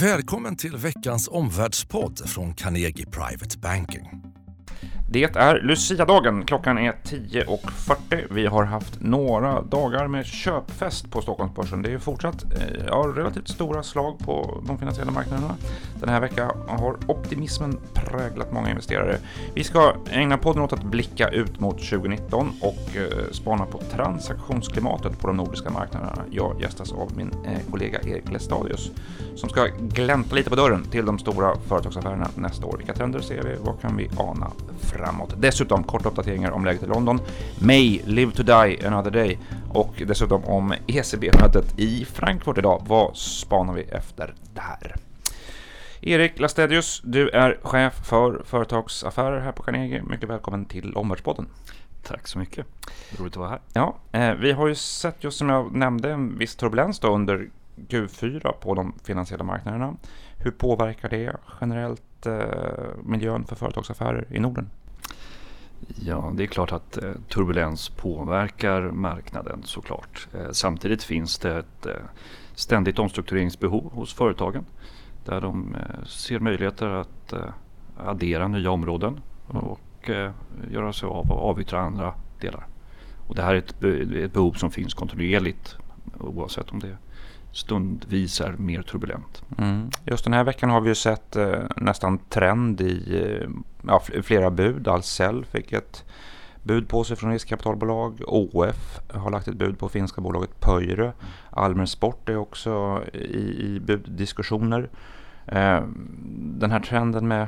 Välkommen till veckans omvärldspodd från Carnegie Private Banking. Det är Lucia-dagen. Klockan är 10.40. Vi har haft några dagar med köpfest på Stockholmsbörsen. Det är fortsatt eh, ja, relativt stora slag på de finansiella marknaderna. Den här veckan har optimismen präglat många investerare. Vi ska ägna podden åt att blicka ut mot 2019 och eh, spana på transaktionsklimatet på de nordiska marknaderna. Jag gästas av min eh, kollega Erik Lestadius som ska glänta lite på dörren till de stora företagsaffärerna nästa år. Vilka trender ser vi? Vad kan vi ana framåt? Dessutom korta uppdateringar om läget i London, May, Live to Die Another Day och dessutom om ECB-mötet i Frankfurt idag. Vad spanar vi efter där? Erik Lastedius, du är chef för företagsaffärer här på Carnegie. Mycket välkommen till Omvärldspodden. Tack så mycket. Roligt att vara här. Ja, eh, vi har ju sett just som jag nämnde en viss turbulens då under Q4 på de finansiella marknaderna. Hur påverkar det generellt eh, miljön för företagsaffärer i Norden? Ja, det är klart att eh, turbulens påverkar marknaden såklart. Eh, samtidigt finns det ett eh, ständigt omstruktureringsbehov hos företagen där de ser möjligheter att addera nya områden och göra sig av och avyttra andra delar. Och det här är ett behov som finns kontinuerligt oavsett om det är stundvis är mer turbulent. Mm. Just den här veckan har vi ju sett eh, nästan trend i eh, ja, flera bud. Ahlsell fick ett bud på sig från riskkapitalbolag. ÅF har lagt ett bud på finska bolaget Pöyry. Mm. Almen Sport är också i, i buddiskussioner. Eh, den här trenden med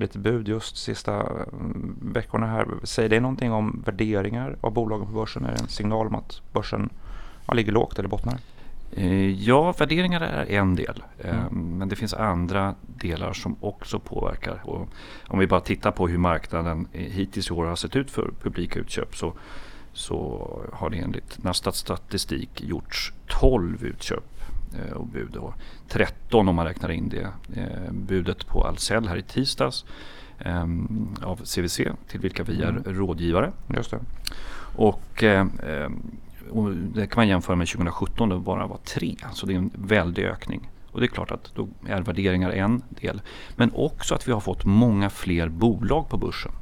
lite bud just sista mm, veckorna här, säger det någonting om värderingar av bolagen på börsen? Är det en signal om att börsen ja, ligger lågt eller bottnar? Eh, ja, värderingar är en del. Eh, mm. Men det finns andra delar som också påverkar. Och om vi bara tittar på hur marknaden hittills i år har sett ut för publika utköp så, så har det enligt Nasdaqs statistik gjorts 12 utköp eh, och bud. Och 13 om man räknar in det. Budet på Ahlsell här i tisdags av CVC till vilka vi är mm. rådgivare. Just det. Och och det kan man jämföra med 2017 då det bara var tre. Så det är en väldig ökning. Och det är klart att då är värderingar en del. Men också att vi har fått många fler bolag på börsen.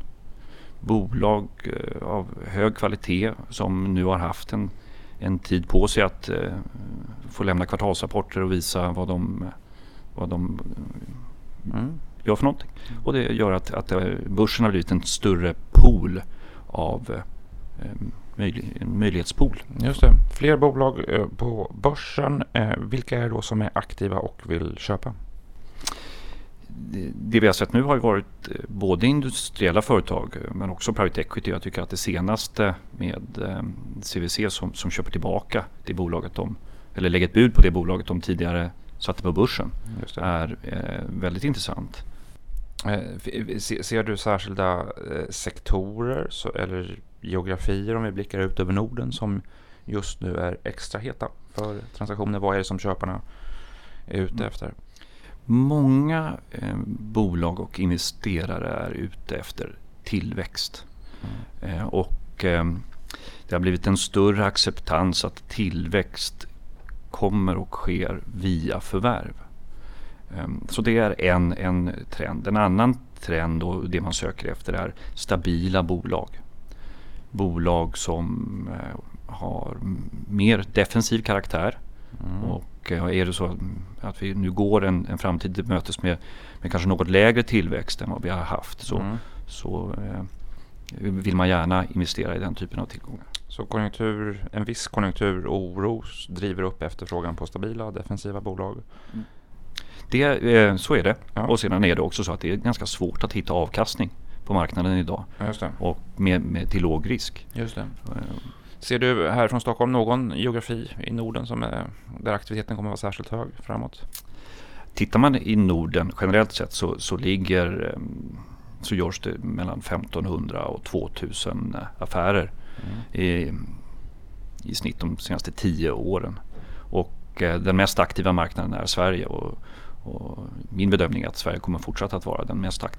Bolag eh, av hög kvalitet som nu har haft en, en tid på sig att eh, få lämna kvartalsrapporter och visa vad de, vad de mm. gör för någonting. Och det gör att, att eh, börsen har blivit en större pool av eh, en möjlighetspool. Just det. Fler bolag eh, på börsen. Eh, vilka är det då som är aktiva och vill köpa? Det vi har sett nu har varit eh, både industriella företag men också private equity. Jag tycker att det senaste med CVC som, som köper tillbaka det bolaget de, eller lägger ett bud på det bolaget de tidigare satte på börsen är väldigt intressant. Ser du särskilda sektorer eller geografier om vi blickar ut över Norden som just nu är extra heta för transaktioner? Vad är det som köparna är ute mm. efter? Många eh, bolag och investerare är ute efter tillväxt. Mm. Eh, och eh, det har blivit en större acceptans att tillväxt kommer och sker via förvärv. Eh, så det är en, en trend. En annan trend och det man söker efter är stabila bolag bolag som eh, har mer defensiv karaktär. Mm. Och eh, är det så att vi nu går en, en framtid till mötes med, med kanske något lägre tillväxt än vad vi har haft så, mm. så eh, vill man gärna investera i den typen av tillgångar. Så konjunktur, en viss konjunkturoro driver upp efterfrågan på stabila defensiva bolag? Mm. Det, så är det. Ja. Och sedan är det också så att det är ganska svårt att hitta avkastning på marknaden idag. Och med, med, till låg risk. Det. Ser du här från Stockholm någon geografi i Norden som är, där aktiviteten kommer att vara särskilt hög framåt? Tittar man i Norden generellt sett så, så ligger ehm, så görs det mellan 1500 och 2000 affärer mm. i, i snitt de senaste tio åren. Och eh, den mest aktiva marknaden är Sverige och, och min bedömning är att Sverige kommer fortsätta att vara den mest eh,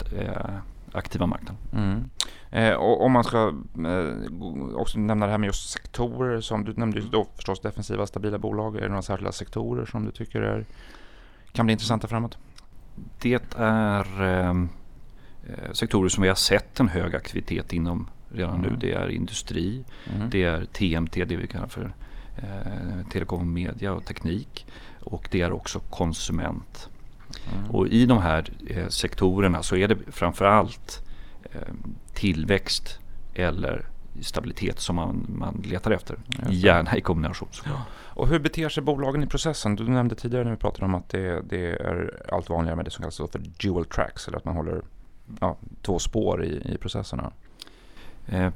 aktiva marknaden. Mm. Eh, och om man ska eh, också nämna det här med just sektorer som du nämnde då förstås defensiva stabila bolag. Är det några särskilda sektorer som du tycker är kan bli intressanta framåt? Det är ehm, eh, sektorer som vi har sett en hög aktivitet inom redan mm. nu. Det är industri, mm. det är TMT, det vi kallar för eh, telekom, media och teknik. Och det är också konsument. Mm. Och i de här eh, sektorerna så är det framförallt eh, tillväxt eller stabilitet som man, man letar efter. Gärna i kombination. Ja. Och hur beter sig bolagen i processen? Du nämnde tidigare när vi pratade om att det, det är allt vanligare med det som kallas för dual tracks, eller att man håller ja, två spår i, i processerna. Eh,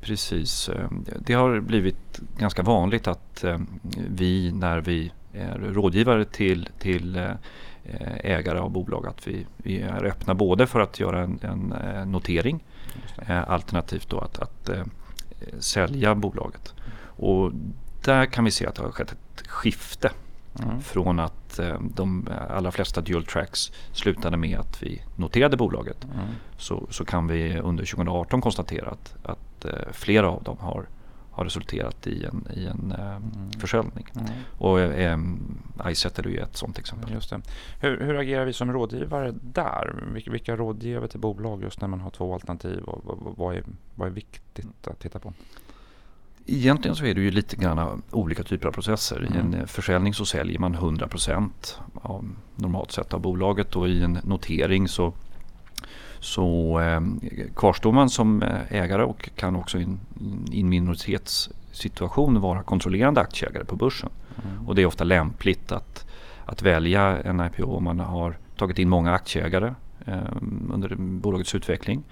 precis. Eh, det har blivit ganska vanligt att eh, vi när vi är rådgivare till, till eh, ägare av bolag att vi, vi är öppna både för att göra en, en eh, notering alternativt då att, att sälja bolaget. Och där kan vi se att det har skett ett skifte mm. från att eh, de allra flesta dual tracks slutade med att vi noterade bolaget. Mm. Så, så kan vi under 2018 konstatera att, att eh, flera av dem har har resulterat i en, i en eh, mm. försäljning. Mm. Och eh, iSettle är ju ett sådant exempel. Just det. Hur, hur agerar vi som rådgivare där? Vilka, vilka råd ger vi till bolag just när man har två alternativ? Och, vad, vad, är, vad är viktigt att titta på? Egentligen så är det ju lite grann olika typer av processer. I en mm. försäljning så säljer man 100% av, normalt sett av bolaget och i en notering så, så eh, kvarstår man som eh, ägare och kan också i en, minoritetssituation vara kontrollerande aktieägare på börsen. Mm. Och det är ofta lämpligt att, att välja en IPO om man har tagit in många aktieägare eh, under bolagets utveckling.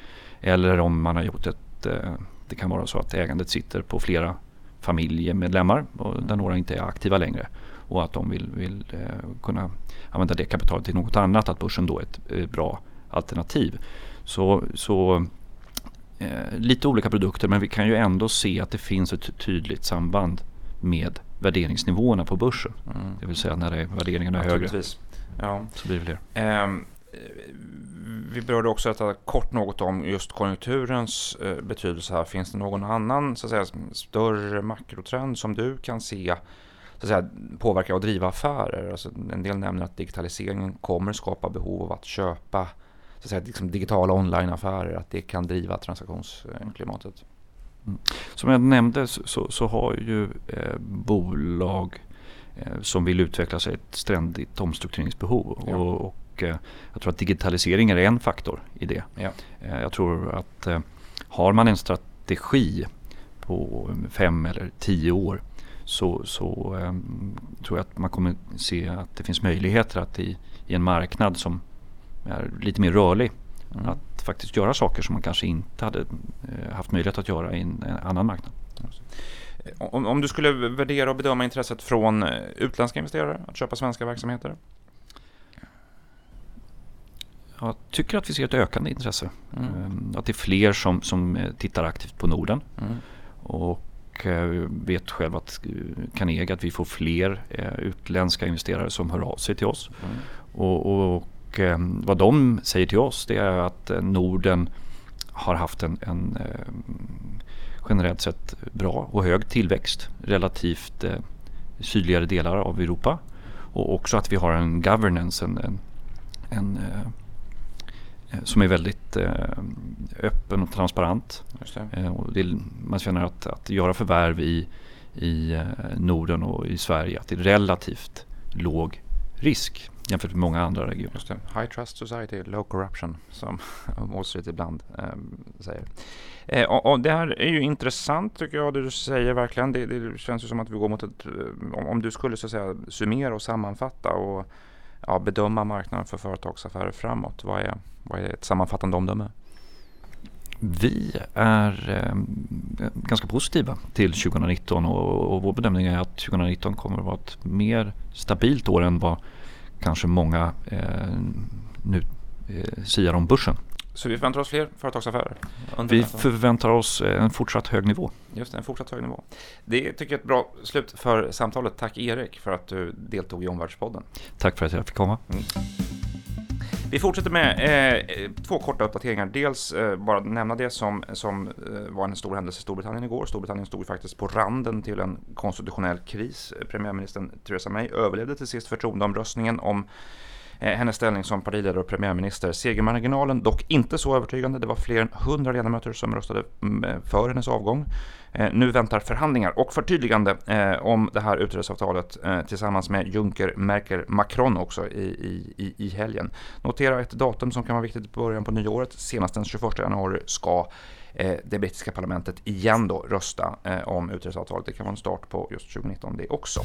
Eller om man har gjort ett eh, det kan vara så att ägandet sitter på flera familjemedlemmar och där några inte är aktiva längre och att de vill, vill eh, kunna använda det kapitalet till något annat, att börsen då är ett bra alternativ. Så, så eh, lite olika produkter men vi kan ju ändå se att det finns ett tydligt samband med värderingsnivåerna på börsen. Mm. Det vill säga när värderingarna är högre ja. så blir det fler. Um, vi berörde också detta kort något om just konjunkturens eh, betydelse här. Finns det någon annan så att säga, större makrotrend som du kan se så att säga, påverka och driva affärer? Alltså, en del nämner att digitaliseringen kommer skapa behov av att köpa så att säga, liksom digitala onlineaffärer, att det kan driva transaktionsklimatet. Mm. Som jag nämnde så, så, har ju eh, bolag eh, som vill utveckla sig ett ständigt omstruktureringsbehov. Ja. Och, och Eh, jag tror att digitalisering är en faktor i det. Ja. Eh, jag tror att eh, har man en strategi på fem eller tio år så, så um, tror jag att man kommer se att det finns möjligheter att i, i en marknad som är lite mer rörlig mm. att faktiskt göra saker som man kanske inte hade uh, haft möjlighet att göra i en, en annan marknad. Om, om, du skulle värdera och bedöma intresset från utländska investerare att köpa svenska verksamheter? jag tycker att vi ser ett ökande intresse. Mm. Att det är fler som, som eh, tittar aktivt på Norden. Mm. Och eh, vet själv att eh, Carnegie att vi får fler utländska investerare som hör av sig till oss. Mm. Och, och, ehm, vad de säger till oss det är att Norden har haft en, en generellt sett bra och hög tillväxt relativt sydligare delar av Europa. Och också att vi har en governance, en, en, en Eh, som är väldigt eh, öppen och transparent. Eh, och det, man känner att, att göra förvärv i, i eh, Norden och i Sverige att det är relativt låg risk jämfört med många andra regioner. High Trust Society, Low Corruption som Wall Street ibland eh, säger. Eh, och, och, det här är ju intressant tycker jag det du säger verkligen. Det, det känns ju som att vi går mot ett, om, om du skulle så att säga summera och sammanfatta och ja, bedöma marknaden för företagsaffärer framåt? Vad är, vad är ett sammanfattande omdöme? Vi är eh, ganska positiva till 2019 och, och vår bedömning är att 2019 kommer att vara ett mer stabilt år än vad kanske många eh, nu eh, siar om börsen. Så vi förväntar oss fler företagsaffärer? Vi förväntar oss en fortsatt hög nivå. Just det, en fortsatt hög nivå. Det tycker jag är ett bra slut för samtalet. Tack Erik för att du deltog i Omvärldspodden. Tack för att jag fick komma. Mm. Vi fortsätter med eh, två korta uppdateringar. Dels eh, bara nämna det som, som eh, var en stor händelse i Storbritannien igår. Storbritannien stod faktiskt på randen till en konstitutionell kris. Premiärministern Theresa May överlevde till sist förtroendeomröstningen om Eh, hennes ställning som partiledare och premiärminister. Segermarginalen dock inte så övertygande. Det var fler än 100 ledamöter som röstade mm, eh, för hennes avgång. Eh, nu väntar förhandlingar och förtydligande om det här utträdesavtalet tillsammans med Juncker, Merkel, Macron också i, i, i helgen. Notera ett datum som kan vara viktigt i början på nyåret. Senast den 21 januari ska det brittiska parlamentet igen då rösta om utträdesavtalet. Det kan vara en start på just 2019 det också.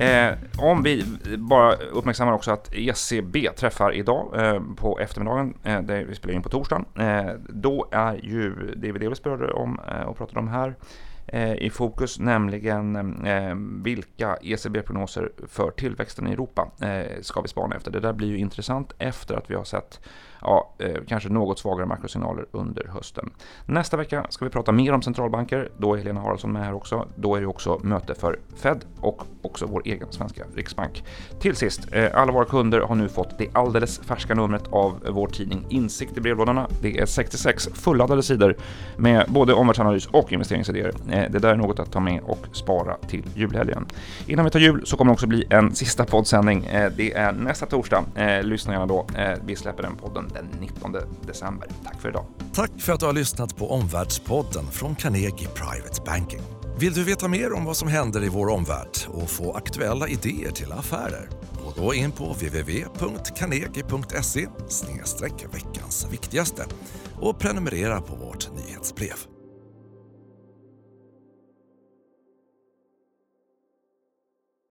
Eh, om vi bara uppmärksammar också att ECB träffar idag eh, på eftermiddagen, eh, där vi spelar in på torsdagen, eh, då är ju det vi delvis berörde om eh, och pratade om här eh, i fokus, nämligen eh, vilka ECB-prognoser för tillväxten i Europa eh, ska vi spana efter. Det där blir ju intressant efter att vi har sett ja, eh, kanske något svagare makrosignaler under hösten. Nästa vecka ska vi prata mer om centralbanker. Då är Helena Haraldsson med här också. Då är det också möte för Fed och också vår egen svenska riksbank. Till sist, eh, alla våra kunder har nu fått det alldeles färska numret av vår tidning Insikt i brevlådorna. Det är 66 fulladdade sidor med både omvärldsanalys och investeringsidéer. Eh, det där är något att ta med och spara till julhelgen. Innan vi tar jul så kommer det också bli en sista poddsändning. Det är nästa torsdag. Lyssna gärna då. Vi släpper den podden podden den 19 december. Tack för idag. Tack för att du har lyssnat på Omvärldspodden från Carnegie Private Banking. Vill du veta mer om vad som händer i vår omvärld och få aktuella idéer till affärer? Gå då in på www.carnegie.se veckans viktigaste och prenumerera på vårt nyhetsbrev.